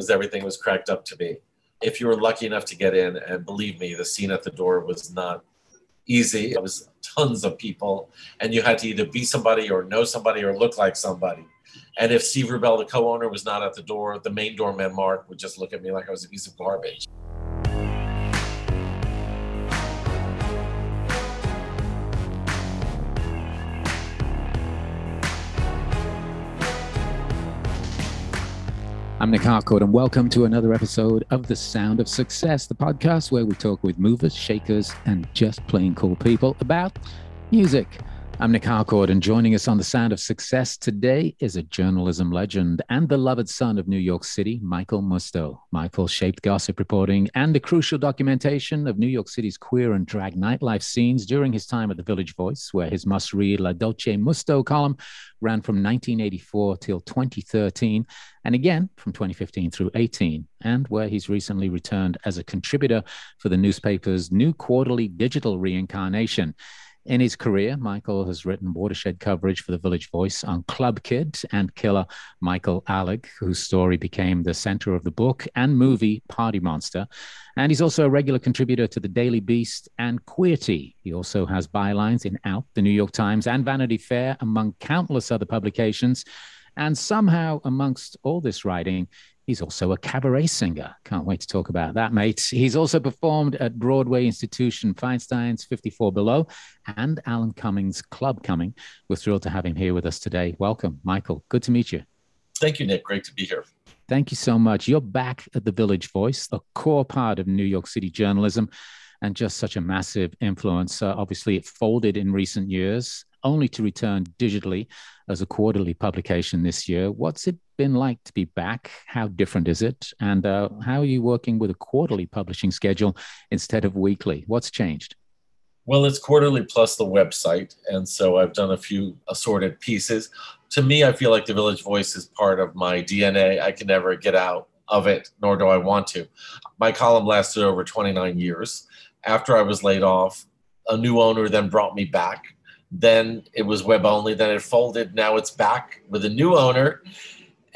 as everything was cracked up to be. If you were lucky enough to get in, and believe me, the scene at the door was not easy. It was tons of people, and you had to either be somebody or know somebody or look like somebody. And if Steve Rubell, the co-owner, was not at the door, the main doorman Mark would just look at me like I was a piece of garbage. I'm Nic Harcourt, and welcome to another episode of The Sound of Success, the podcast where we talk with movers, shakers, and just plain cool people about music. I'm Nic Harcourt, and joining us on The Sound of Success today is a journalism legend and beloved son of New York City, Michael Musto. Michael shaped gossip reporting and the crucial documentation of New York City's queer and drag nightlife scenes during his time at the Village Voice, where his must read La Dolce Musto column ran from 1984 till 2013, and again from 2015 through 18, and where he's recently returned as a contributor for the newspaper's new quarterly digital reincarnation. In his career, Michael has written watershed coverage for the Village Voice on Club Kid and killer Michael Alig, whose story became the center of the book and movie Party Monster. And he's also a regular contributor to the Daily Beast and Queerty. He also has bylines in Out, the New York Times, and Vanity Fair, among countless other publications. And somehow, amongst all this writing, He's also a cabaret singer. Can't wait to talk about that, mate. He's also performed at Broadway institution Feinstein's 54 Below and Alan Cumming's Club Cumming. We're thrilled to have him here with us today. Welcome, Michael. Good to meet you. Thank you, Nic. Great to be here. Thank you so much. You're back at the Village Voice, a core part of New York City journalism and just such a massive influence. Uh, obviously, it folded in recent years, only to return digitally as a quarterly publication this year. What's it been like to be back? How different is it? And uh, how are you working with a quarterly publishing schedule instead of weekly? What's changed? Well, it's quarterly plus the website. And so I've done a few assorted pieces. To me, I feel like the Village Voice is part of my DNA. I can never get out of it, nor do I want to. My column lasted over 29 years. After I was laid off, a new owner then brought me back. Then it was web only, then it folded. Now it's back with a new owner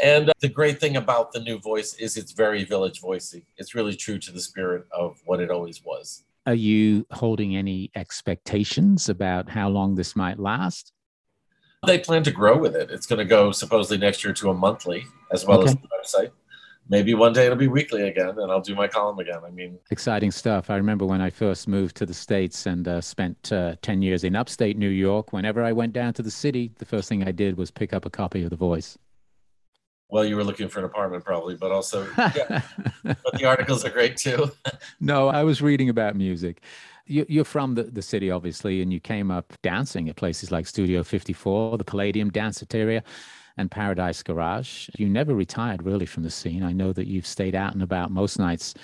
and uh, the great thing about the new voice is it's very village voicey. It's really true to the spirit of what it always was. Are you holding any expectations about how long this might last? They plan to grow with it. It's going to go supposedly next year to a monthly as well okay. as the website. Maybe one day it'll be weekly again and I'll do my column again. I mean, exciting stuff. I remember when I first moved to the States and uh, spent uh, 10 years in upstate New York. Whenever I went down to the city, the first thing I did was pick up a copy of The Voice well, you were looking for an apartment probably, but also, yeah. but the articles are great too. no, I was reading about music. You, are from the, the city, obviously, and you came up dancing at places like Studio 54, the Palladium Danceteria, and Paradise Garage. You never retired really from the scene. I know that you've stayed out and about most nights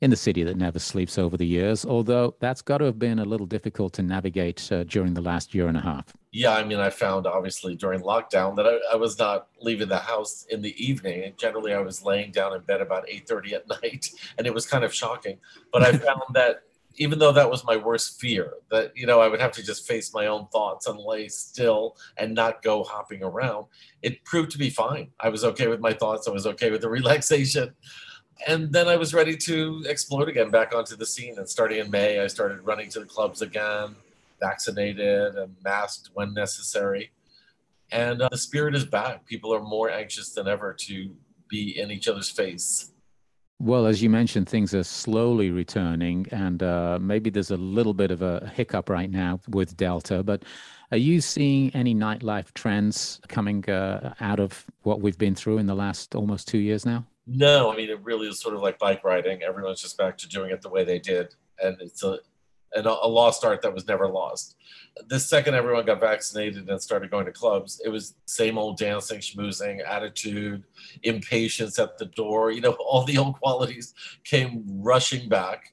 in the city that never sleeps over the years, although that's got to have been a little difficult to navigate uh, during the last year and a half. Yeah, I mean, I found obviously during lockdown that I, I, was not leaving the house in the evening. And generally, I was laying down in bed about 8.30 at night, and it was kind of shocking. But I found that even though that was my worst fear, that, you know, I would have to just face my own thoughts and lay still and not go hopping around, it proved to be fine. I was okay with my thoughts. I was okay with the relaxation and then I was ready to explode again back onto the scene. And starting in May, I started running to the clubs again, vaccinated and masked when necessary. And uh, the spirit is back. People are more anxious than ever to be in each other's face. Well, as you mentioned, things are slowly returning, and uh, maybe there's a little bit of a hiccup right now with Delta. But are you seeing any nightlife trends coming uh, out of what we've been through in the last almost two years now? No, I mean it really is sort of like bike riding. Everyone's just back to doing it the way they did, and it's a and a lost art that was never lost. The second everyone got vaccinated and started going to clubs, it was same old dancing, schmoozing, attitude, impatience at the door. You know, all the old qualities came rushing back,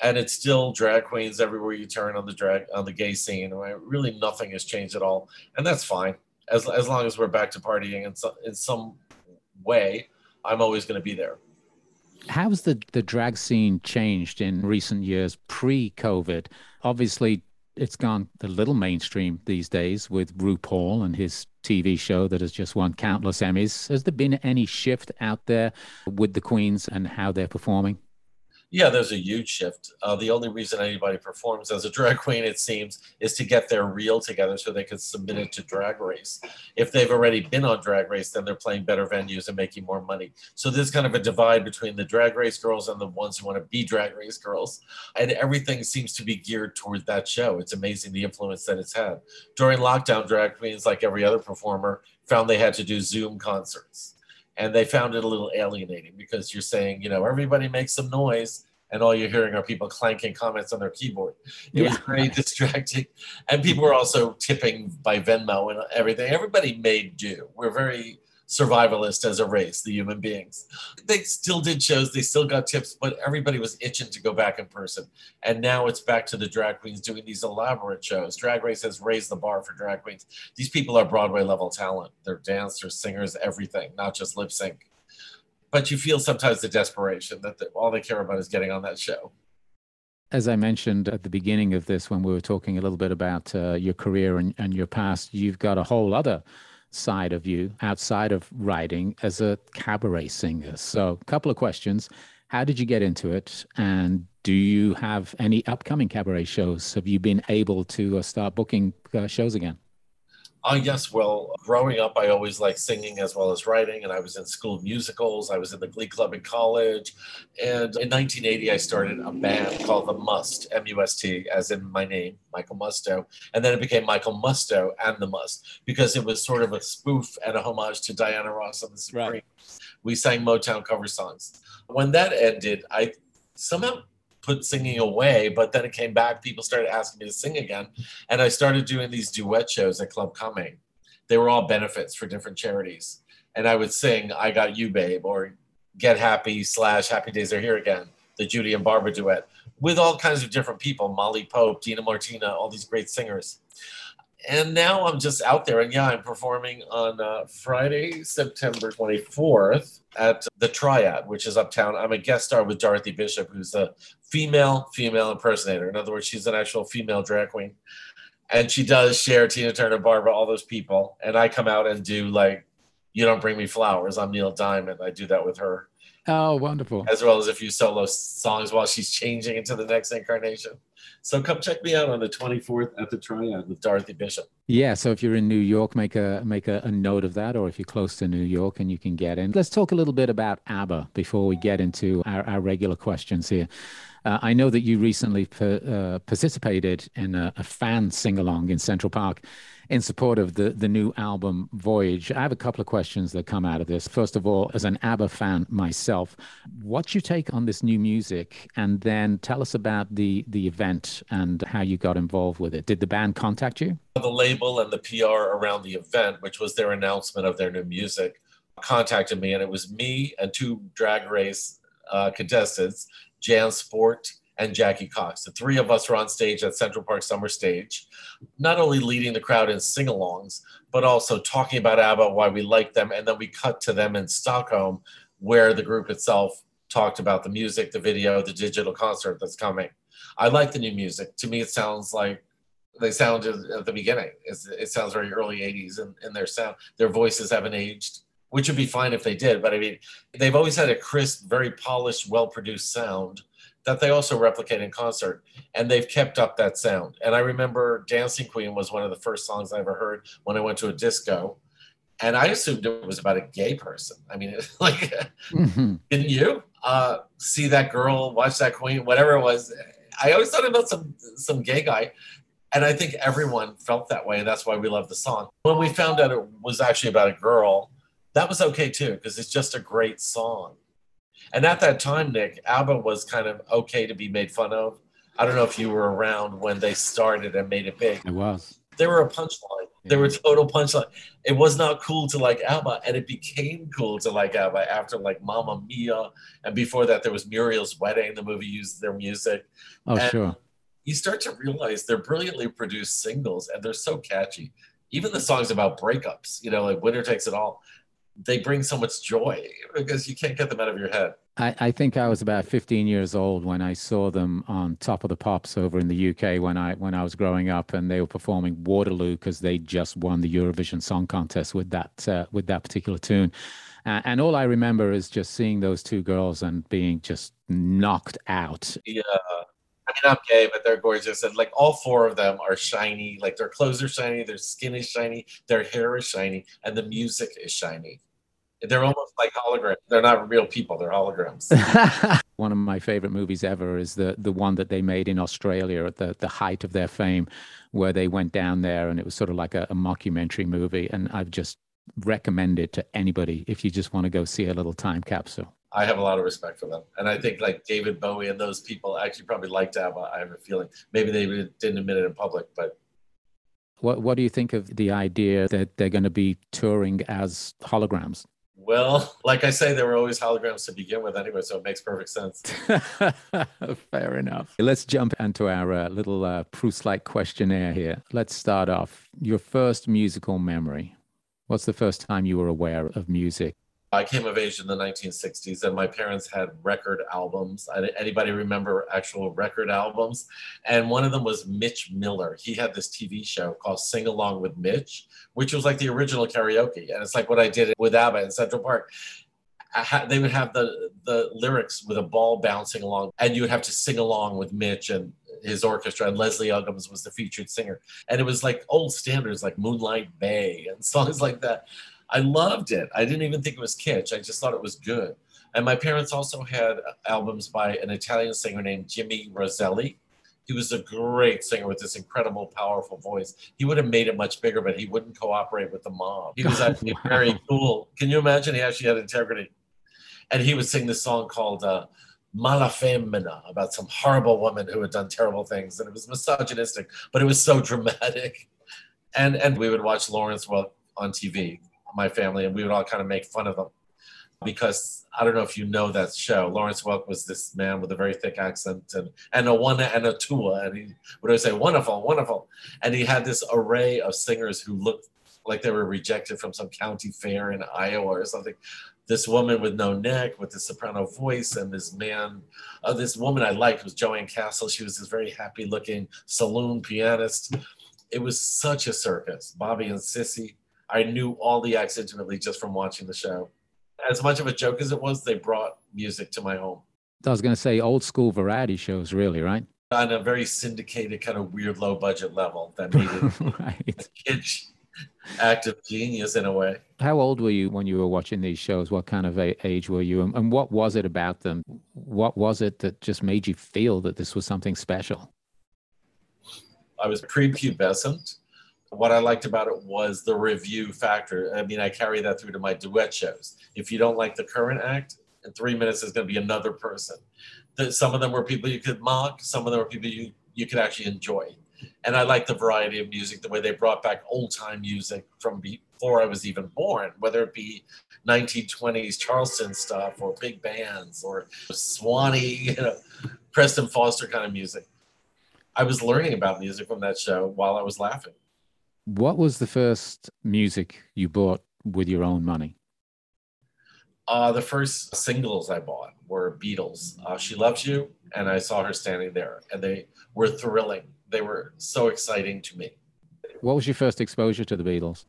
and it's still drag queens everywhere you turn on the drag on the gay scene. Really, nothing has changed at all, and that's fine as as long as we're back to partying in some in some way I'm always going to be there. How's the, the drag scene changed in recent years pre COVID? Obviously, It's gone a little mainstream these days with RuPaul and his TV show that has just won countless Emmys. Has there been any shift out there with the queens and how they're performing? Yeah, there's a huge shift. Uh, the only reason anybody performs as a drag queen, it seems, is to get their reel together so they can submit it to Drag Race. If they've already been on Drag Race, then they're playing better venues and making more money. So there's kind of a divide between the Drag Race girls and the ones who want to be Drag Race girls. And everything seems to be geared toward that show. It's amazing the influence that it's had. During lockdown, drag queens, like every other performer, found they had to do Zoom concerts and they found it a little alienating because you're saying, you know, everybody makes some noise and all you're hearing are people clanking comments on their keyboard. It yeah. was very distracting. And people were also tipping by Venmo and everything. Everybody made do. We're very survivalist as a race, the human beings. They still did shows, they still got tips, but everybody was itching to go back in person. And now it's back to the drag queens doing these elaborate shows. Drag Race has raised the bar for drag queens. These people are Broadway level talent. They're dancers, singers, everything, not just lip sync. But you feel sometimes the desperation that the, all they care about is getting on that show. As I mentioned at the beginning of this, when we were talking a little bit about uh, your career and, and your past, you've got a whole other side of you outside of writing as a cabaret singer. So, a couple of questions. How did you get into it? And do you have any upcoming cabaret shows? Have you been able to uh, start booking uh, shows again? Uh, yes, well, growing up, I always liked singing as well as writing, and I was in school musicals. I was in the Glee Club in college. And in 1980, I started a band called The Must, M U S T, as in my name, Michael Musto. And then it became Michael Musto and The Must because it was sort of a spoof and a homage to Diana Ross and the Supremes. Right. We sang Motown cover songs. When that ended, I somehow put singing away, but then it came back. People started asking me to sing again. And I started doing these duet shows at Club Cumming. They were all benefits for different charities. And I would sing I Got You, Babe, or Get Happy slash Happy Days Are Here Again, the Judy and Barbara duet, with all kinds of different people Molly Pope, Dina Martina, all these great singers and now I'm just out there. And yeah, I'm performing on uh, Friday, September 24th at the Triad, which is uptown. I'm a guest star with Dorothy Bishop, who's a female female impersonator. In other words, she's an actual female drag queen, and she does Cher Tina Turner, Barbara, all those people. And I come out and do like, "You Don't Bring Me Flowers." I'm Neil Diamond. I do that with her. Oh, wonderful! As well as a few solo songs while she's changing into the next incarnation. So come check me out on the 24th at the Triad with Dorothy Bishop. Yeah. So if you're in New York, make a make a, a, note of that, or if you're close to New York and you can get in. Let's talk a little bit about ABBA before we get into our, our regular questions here. Uh, I know that you recently per, uh, participated in a, a fan sing along in Central Park in support of the, the new album Voyage. I have a couple of questions that come out of this. First of all, as an ABBA fan myself, what's your take on this new music? And then tell us about the, the event and how you got involved with it. Did the band contact you? The label and the PR around the event, which was their announcement of their new music, contacted me, and it was me and two drag race uh, contestants, Jan Sport and Jackie Cox. The three of us were on stage at Central Park Summer Stage, not only leading the crowd in sing alongs, but also talking about ABBA, why we like them. And then we cut to them in Stockholm, where the group itself talked about the music, the video, the digital concert that's coming. I like the new music. To me, it sounds like they sounded at the beginning. It's, it sounds very early 80s in, in their sound. Their voices haven't aged, which would be fine if they did. But I mean, they've always had a crisp, very polished, well produced sound that they also replicate in concert and they've kept up that sound. And i remember dancing queen was one of the first songs i ever heard when i went to a disco and i assumed it was about a gay person. I mean like mm-hmm. didn't you uh, see that girl watch that queen whatever it was? I always thought about some some gay guy and i think everyone felt that way and that's why we love the song. When we found out it was actually about a girl that was okay too because it's just a great song and at that time, Nic, ABBA was kind of okay to be made fun of. I don't know if you were around when they started and made it big. It was. They were a punchline. They were total punchline. It was not cool to like ABBA, and it became cool to like ABBA after like Mamma Mia, and before that there was Muriel's Wedding. The movie used their music. Oh, and sure. You start to realize they're brilliantly produced singles, and they're so catchy. Even the songs about breakups, you know, like Winner Takes It All, they bring so much joy because you can't get them out of your head. I, I, think I was about 15 years old when I saw them on Top of the Pops over in the UK when I when I was growing up, and they were performing Waterloo because they just won the Eurovision Song Contest with that uh, with that particular tune. Uh, and all I remember is just seeing those two girls and being just knocked out. Yeah. I mean, I'm gay, but they're gorgeous. And like all four of them are shiny. Like their clothes are shiny, their skin is shiny, their hair is shiny, and the music is shiny. They're almost like holograms. They're not real people. They're holograms. one of my favorite movies ever is the the one that they made in Australia at the the height of their fame, where they went down there and it was sort of like a, a mockumentary movie. And I've just recommend it to anybody if you just want to go see a little time capsule. I have a lot of respect for them, and I think like David Bowie and those people actually probably liked ABBA. I have a feeling maybe they didn't admit it in public, but what what do you think of the idea that they're going to be touring as holograms? Well, like I say, there were always holograms to begin with anyway, so it makes perfect sense. Fair enough. Let's jump into our uh, little uh, Proust like questionnaire here. Let's start off. Your first musical memory. What's the first time you were aware of music? I came of age in the 1960s, and my parents had record albums. Anybody remember actual record albums? And one of them was Mitch Miller. He had this TV show called Sing Along with Mitch, which was like the original karaoke, and it's like what I did with ABBA in Central Park. they would have the the lyrics with a ball bouncing along, and you would have to sing along with Mitch and his orchestra. And Leslie Uggams was the featured singer, and it was like old standards like Moonlight Bay and songs like that. I loved it. I didn't even think it was kitsch. I just thought it was good. And my parents also had albums by an Italian singer named Jimmy Roselli. He was a great singer with this incredible, powerful voice. He would have made it much bigger, but he wouldn't cooperate with the mob. He was actually wow. very cool. Can you imagine? He actually had integrity. And he would sing this song called uh, Mala Femmina about some horrible woman who had done terrible things. And it was misogynistic, but it was so dramatic. And, and we would watch Lawrence on TV my family, and we would all kind of make fun of them because I don't know if you know that show. Lawrence Welk was this man with a very thick accent and and a one and a two, and he would always say wonderful, wonderful, and he had this array of singers who looked like they were rejected from some county fair in Iowa or something. This woman with no neck, with the soprano voice, and this man, uh, this woman I liked was Jo Ann Castle. She was this very happy-looking saloon pianist. It was such a circus. Bobby and Sissy I knew all the acts intimately just from watching the show. As much of a joke as it was, they brought music to my home. I was going to say old school variety shows, really, right? On a very syndicated, kind of weird, low budget level that needed right. a kitsch act of genius in a way. How old were you when you were watching these shows? What kind of age were you? And what was it about them? What was it that just made you feel that this was something special? I was prepubescent what I liked about it was the review factor. I mean, I carry that through to my duet shows. If you don't like the current act, in three minutes is going to be another person. Some of them were people you could mock. Some of them were people you you could actually enjoy. And I like the variety of music, the way they brought back old time music from before I was even born, whether it be 1920s Charleston stuff or big bands or Swanee, you know, Preston Foster kind of music. I was learning about music from that show while I was laughing. What was the first music you bought with your own money? Uh, the first singles I bought were Beatles. Uh, she Loves You, and I saw her standing there, and they were thrilling. They were so exciting to me. What was your first exposure to the Beatles?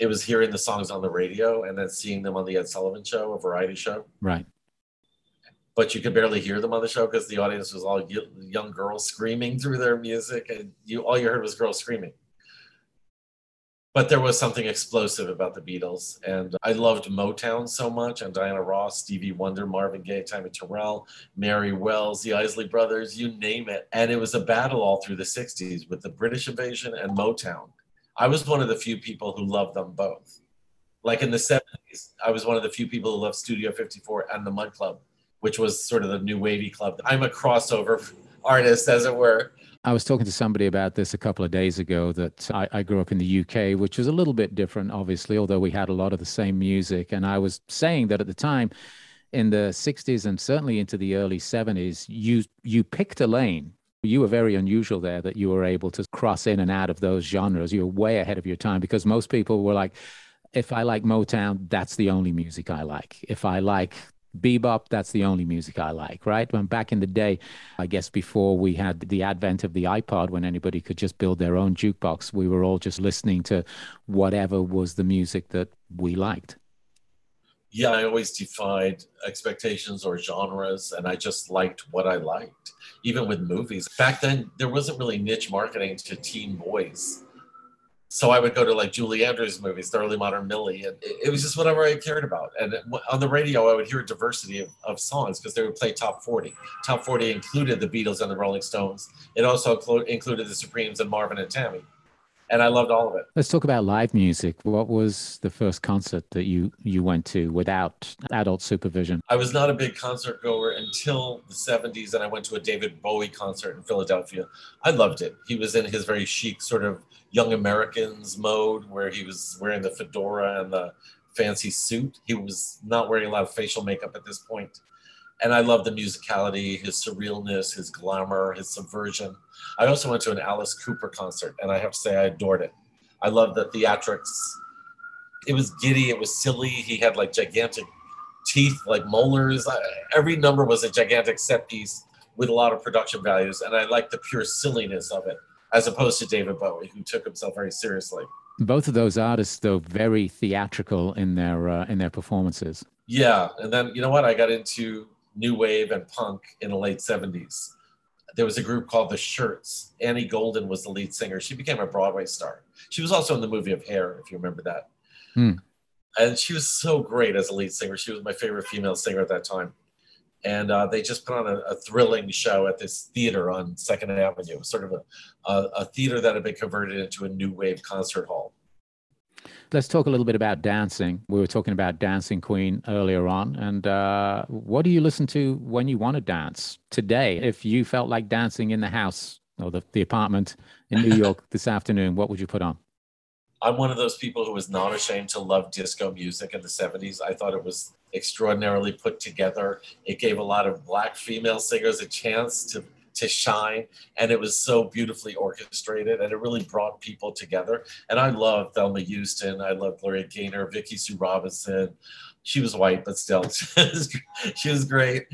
It was hearing the songs on the radio and then seeing them on the Ed Sullivan Show, a variety show. Right but you could barely hear them on the show because the audience was all young girls screaming through their music, and you all you heard was girls screaming. But there was something explosive about the Beatles, and I loved Motown so much, and Diana Ross, Stevie Wonder, Marvin Gaye, Tammy Terrell, Mary Wells, the Isley Brothers, you name it. And it was a battle all through the '60s with the British invasion and Motown. I was one of the few people who loved them both. Like in the '70s, I was one of the few people who loved Studio 54 and the Mud Club which was sort of the new wavy club. I'm a crossover artist, as it were. I was talking to somebody about this a couple of days ago that I, I, grew up in the UK, which was a little bit different, obviously, although we had a lot of the same music. And I was saying that at the time, in the 60s and certainly into the early 70s, you you picked a lane. You were very unusual there that you were able to cross in and out of those genres. You were way ahead of your time because most people were like, if I like Motown, that's the only music I like. If I like bebop, that's the only music I like, right? When back in the day, I guess before we had the advent of the iPod, when anybody could just build their own jukebox, we were all just listening to whatever was the music that we liked. Yeah, I always defied expectations or genres, and I just liked what I liked, even with movies. Back then, there wasn't really niche marketing to teen boys so I would go to like Julie Andrews movies, Thoroughly Modern Millie, and it, was just whatever I cared about. And on the radio, I would hear a diversity of, of songs because they would play top 40. Top 40 included the Beatles and the Rolling Stones. It also included the Supremes and Marvin and Tammy. And I loved all of it. Let's talk about live music. What was the first concert that you you went to without adult supervision? I was not a big concert goer until the 70s, and I went to a David Bowie concert in Philadelphia. I loved it. He was in his very chic sort of Young Americans mode where he was wearing the fedora and the fancy suit. He was not wearing a lot of facial makeup at this point. And I love the musicality, his surrealness, his glamour, his subversion. I also went to an Alice Cooper concert, and I have to say I adored it. I love the theatrics. It was giddy, it was silly. He had like gigantic teeth, like molars. Every number was a gigantic set piece with a lot of production values, and I like the pure silliness of it as opposed to David Bowie, who took himself very seriously. Both of those artists, though, very theatrical in their uh, in their performances. Yeah, and then you know what? I got into new wave and punk in the late '70s. There was a group called the Shirts. Annie Golden was the lead singer. She became a Broadway star. She was also in the movie of Hair, if you remember that. Hmm. And she was so great as a lead singer. She was my favorite female singer at that time and uh, they just put on a, a, thrilling show at this theater on Second Avenue, sort of a, a, a, theater that had been converted into a new wave concert hall. Let's talk a little bit about dancing. We were talking about Dancing Queen earlier on, and uh, what do you listen to when you want to dance today? If you felt like dancing in the house or the, the apartment in New York this afternoon, what would you put on? I'm one of those people who was not ashamed to love disco music in the 70s. I thought it was extraordinarily put together. It gave a lot of black female singers a chance to to shine and it was so beautifully orchestrated and it really brought people together. And i love thelma houston i love gloria gaynor Vicki sue robinson. She was white but still she was great.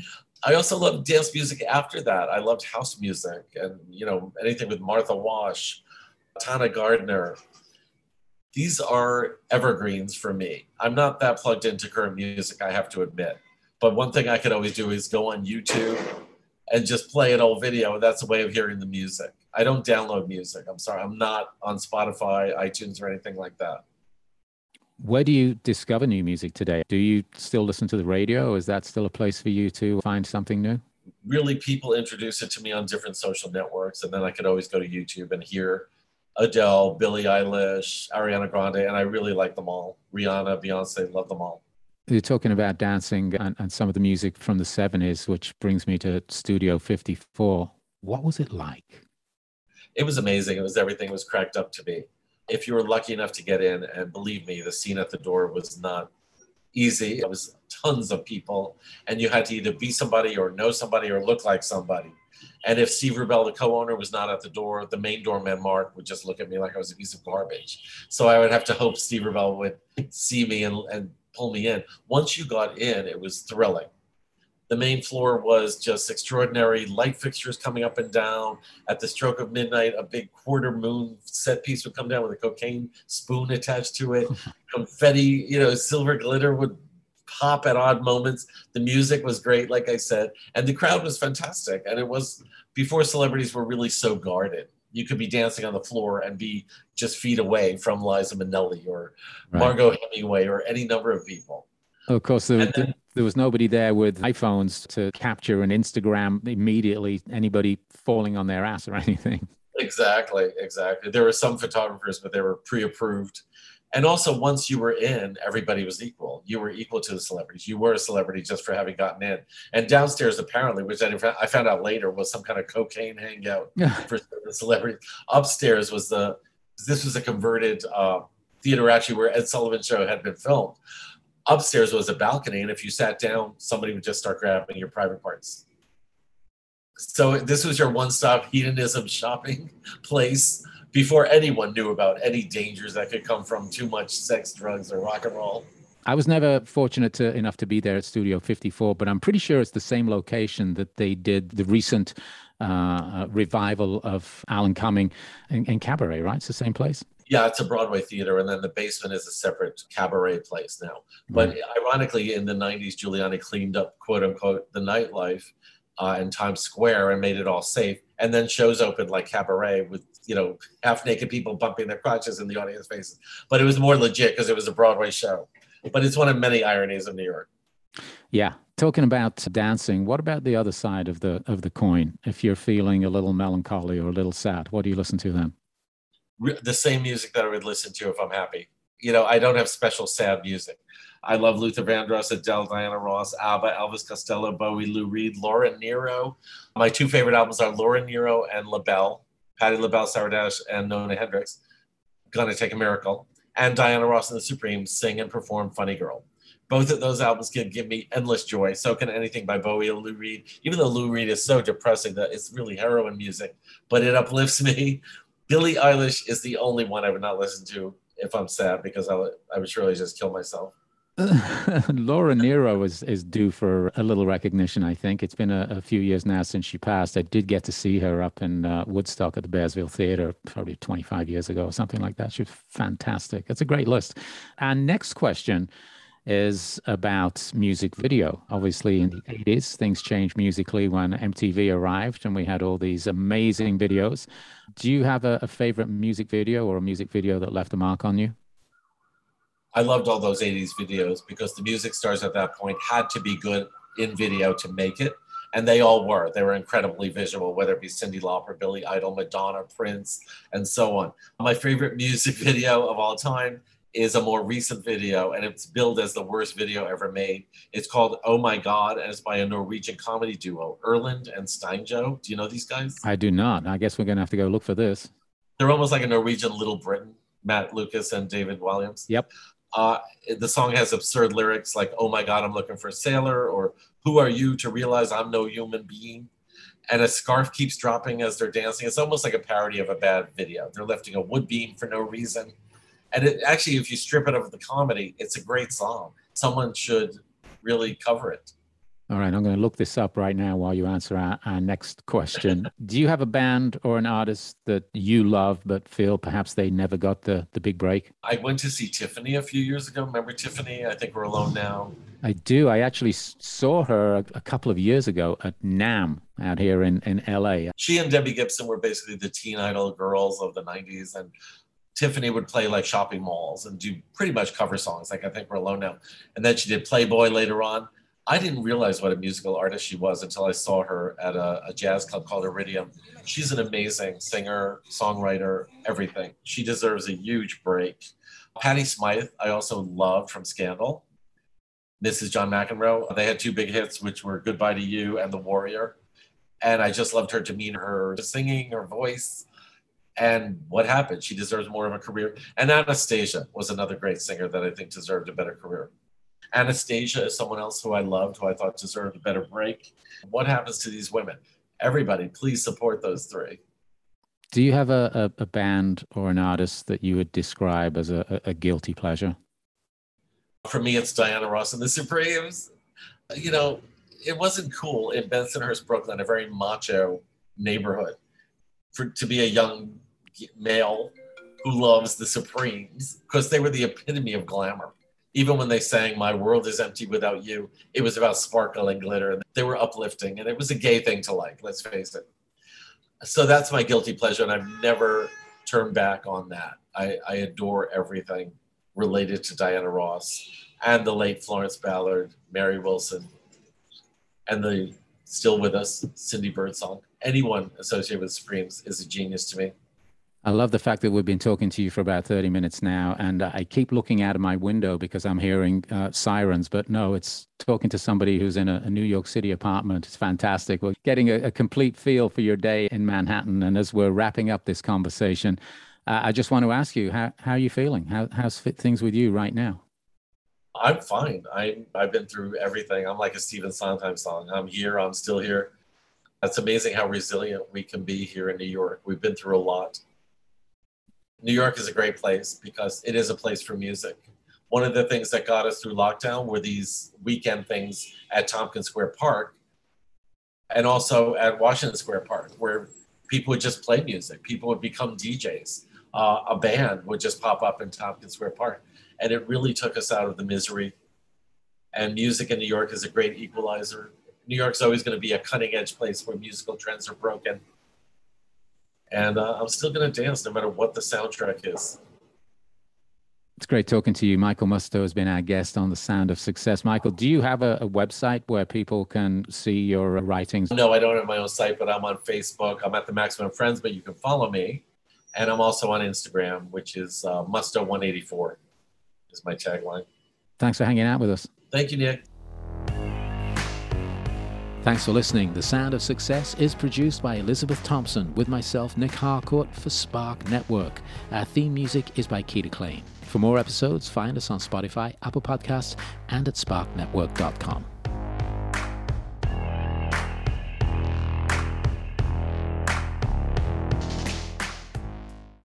I also loved dance music after that. I loved house music and you know anything with martha wash tana gardner. These are evergreens for me. I'm not that plugged into current music, I have to admit. But one thing I could always do is go on YouTube and just play an old video. That's a way of hearing the music. I don't download music. I'm sorry. I'm not on Spotify, iTunes, or anything like that. Where do you discover new music today? Do you still listen to the radio? Is that still a place for you to find something new? Really, people introduce it to me on different social networks, and then I could always go to YouTube and hear Adele, Billie Eilish, Ariana Grande, and I really like them all. Rihanna, Beyonce, love them all. You're talking about dancing and, and some of the music from the 70s, which brings me to Studio 54. What was it like? It was amazing. It was everything was cracked up to be. If you were lucky enough to get in, and believe me, the scene at the door was not easy. It was tons of people, and you had to either be somebody or know somebody or look like somebody. And if Steve Rubell, the co-owner, was not at the door, the main doorman Mark would just look at me like I was a piece of garbage. So I would have to hope Steve Rubell would see me and, and pull me in. Once you got in, it was thrilling. The main floor was just extraordinary light fixtures coming up and down. At the stroke of midnight, a big quarter moon set piece would come down with a cocaine spoon attached to it. Confetti, you know, silver glitter would pop at odd moments. The music was great, like I said, and the crowd was fantastic. And it was before celebrities were really so guarded. You could be dancing on the floor and be just feet away from Liza Minnelli or right. Margaux Hemingway or any number of people. Of course, there, then, there was nobody there with iPhones to capture an Instagram immediately anybody falling on their ass or anything. Exactly, exactly. There were some photographers, but they were pre-approved and also once you were in everybody was equal. You were equal to the celebrities. You were a celebrity just for having gotten in. And downstairs apparently which i found out later was some kind of cocaine hangout for the celebrities. Upstairs was the this was a converted uh, theater actually where ed sullivan show had been filmed. Upstairs was a balcony and if you sat down somebody would just start grabbing your private parts. So this was your one-stop hedonism shopping place before anyone knew about any dangers that could come from too much sex, drugs, or rock and roll. I was never fortunate to, enough to be there at Studio 54, but I'm pretty sure it's the same location that they did the recent uh, uh revival of Alan Cumming and, and Cabaret, right? It's the same place. Yeah, it's a Broadway theater, and then the basement is a separate cabaret place now. But right. ironically, in the '90s, Giuliani cleaned up "quote unquote" the nightlife uh, in Times Square and made it all safe. And then shows opened like cabaret with you know half naked people bumping their crotches in the audience faces. But it was more legit because it was a Broadway show. But it's one of many ironies of New York. Yeah, talking about dancing. What about the other side of the of the coin? If you're feeling a little melancholy or a little sad, what do you listen to then? The same music that I would listen to if I'm happy. You know, I don't have special sad music. I love Luther Vandross, Adele, Diana Ross, ABBA, Elvis Costello, Bowie, Lou Reed, Laura Nyro. My two favorite albums are Laura Nyro and LaBelle, Patti LaBelle, Sarah Dash, and Nona Hendryx, Gonna Take a Miracle. And Diana Ross and the Supremes sing and perform Funny Girl. Both of those albums can give me endless joy. So can anything by Bowie or Lou Reed. Even though Lou Reed is so depressing that it's really heroin music, but it uplifts me. Billie Eilish is the only one I would not listen to if I'm sad because I would, I would surely just kill myself. Laura Nyro is, is due for a little recognition, I think. It's been a, a, few years now since she passed. I did get to see her up in uh, Woodstock at the Bearsville Theater probably 25 years ago or something like that. She was fantastic. It's a great list. And next question is about music video. Obviously, in the 80s, things changed musically when MTV arrived and we had all these amazing videos. Do you have a, a favorite music video or a music video that left a mark on you? I loved all those 80s videos because the music stars at that point had to be good in video to make it. And they all were. They were incredibly visual, whether it be Cyndi Lauper, Billy Idol, Madonna, Prince, and so on. My favorite music video of all time is a more recent video, and it's billed as the worst video ever made. It's called Oh My God, and it's by a Norwegian comedy duo, Erlend and Steinjo. Do you know these guys? I do not. I guess we're going to have to go look for this. They're almost like a Norwegian Little Britain, Matt Lucas and David Walliams. Yep. Uh, the song has absurd lyrics like "Oh my God, I'm looking for a sailor," or "Who are you to realize I'm no human being?" And a scarf keeps dropping as they're dancing. It's almost like a parody of a bad video. They're lifting a wood beam for no reason. And it actually, if you strip it of the comedy, it's a great song. Someone should really cover it. All right, I'm going to look this up right now while you answer our, our next question. Do you have a band or an artist that you love but feel perhaps they never got the, the big break? I went to see Tiffany a few years ago. Remember Tiffany? I think we're alone now. I do. I actually saw her a, a couple of years ago at NAMM out here in, in LA. She and Debbie Gibson were basically the teen idol girls of the 90s. And Tiffany would play like shopping malls and do pretty much cover songs. Like I think we're alone now. And then she did Playboy later on. I didn't realize what a musical artist she was until I saw her at a, a, jazz club called Iridium. She's an amazing singer, songwriter, everything. She deserves a huge break. Patty Smyth, I also love from Scandal. Mrs. John McEnroe. They had two big hits, which were Goodbye to You and The Warrior. And I just loved her demeanor, her singing, her voice. And what happened? She deserves more of a career. And Anastacia was another great singer that I think deserved a better career. Anastacia is someone else who I loved, who I thought deserved a better break. What happens to these women? Everybody, please support those three. Do you have a, a, a band or an artist that you would describe as a, a guilty pleasure? For me, it's Diana Ross and the Supremes. You know, it wasn't cool in Bensonhurst, Brooklyn, a very macho neighborhood, for to be a young male who loves the Supremes because they were the epitome of glamour even when they sang my world is empty without you it was about sparkle and glitter. And they were uplifting and it was a gay thing to like let's face it. So that's my guilty pleasure and i've never turned back on that. I, I adore everything related to diana ross and the late florence ballard mary wilson and the still with us cindy birdsong. Anyone associated with supremes is a genius to me I love the fact that we've been talking to you for about 30 minutes now, and I keep looking out of my window because I'm hearing uh, sirens. But no, it's talking to somebody who's in a, a New York City apartment. It's fantastic. We're getting a, a, complete feel for your day in Manhattan. And as we're wrapping up this conversation, uh, I just want to ask you how, how are you feeling? How, how's things with you right now? I'm fine. I, I've been through everything. I'm like a Stephen Sondheim song. I'm here. I'm still here. It's amazing how resilient we can be here in New York. We've been through a lot New York is a great place because it is a place for music. One of the things that got us through lockdown were these weekend things at Tompkins Square Park and also at Washington Square Park, where people would just play music. People would become DJs. Uh, a band would just pop up in Tompkins Square Park. And it really took us out of the misery. And music in New York is a great equalizer. New York's always going to be a cutting edge place where musical trends are broken. And uh, I'm still going to dance no matter what the soundtrack is. It's great talking to you. Michael Musto has been our guest on The Sound of Success. Michael, do you have a, a, website where people can see your writings? No, I don't have my own site, but I'm on Facebook. I'm at the Maximum Friends, but you can follow me. And I'm also on Instagram, which is uh, Musto184 is my tagline. Thanks for hanging out with us. Thank you, Nic. Thanks for listening. The Sound of Success is produced by Elizabeth Thompson with myself, Nic Harcourt, for Spark Network. Our theme music is by Keita Klein. For more episodes, find us on Spotify, Apple Podcasts, and at sparknetwork.com.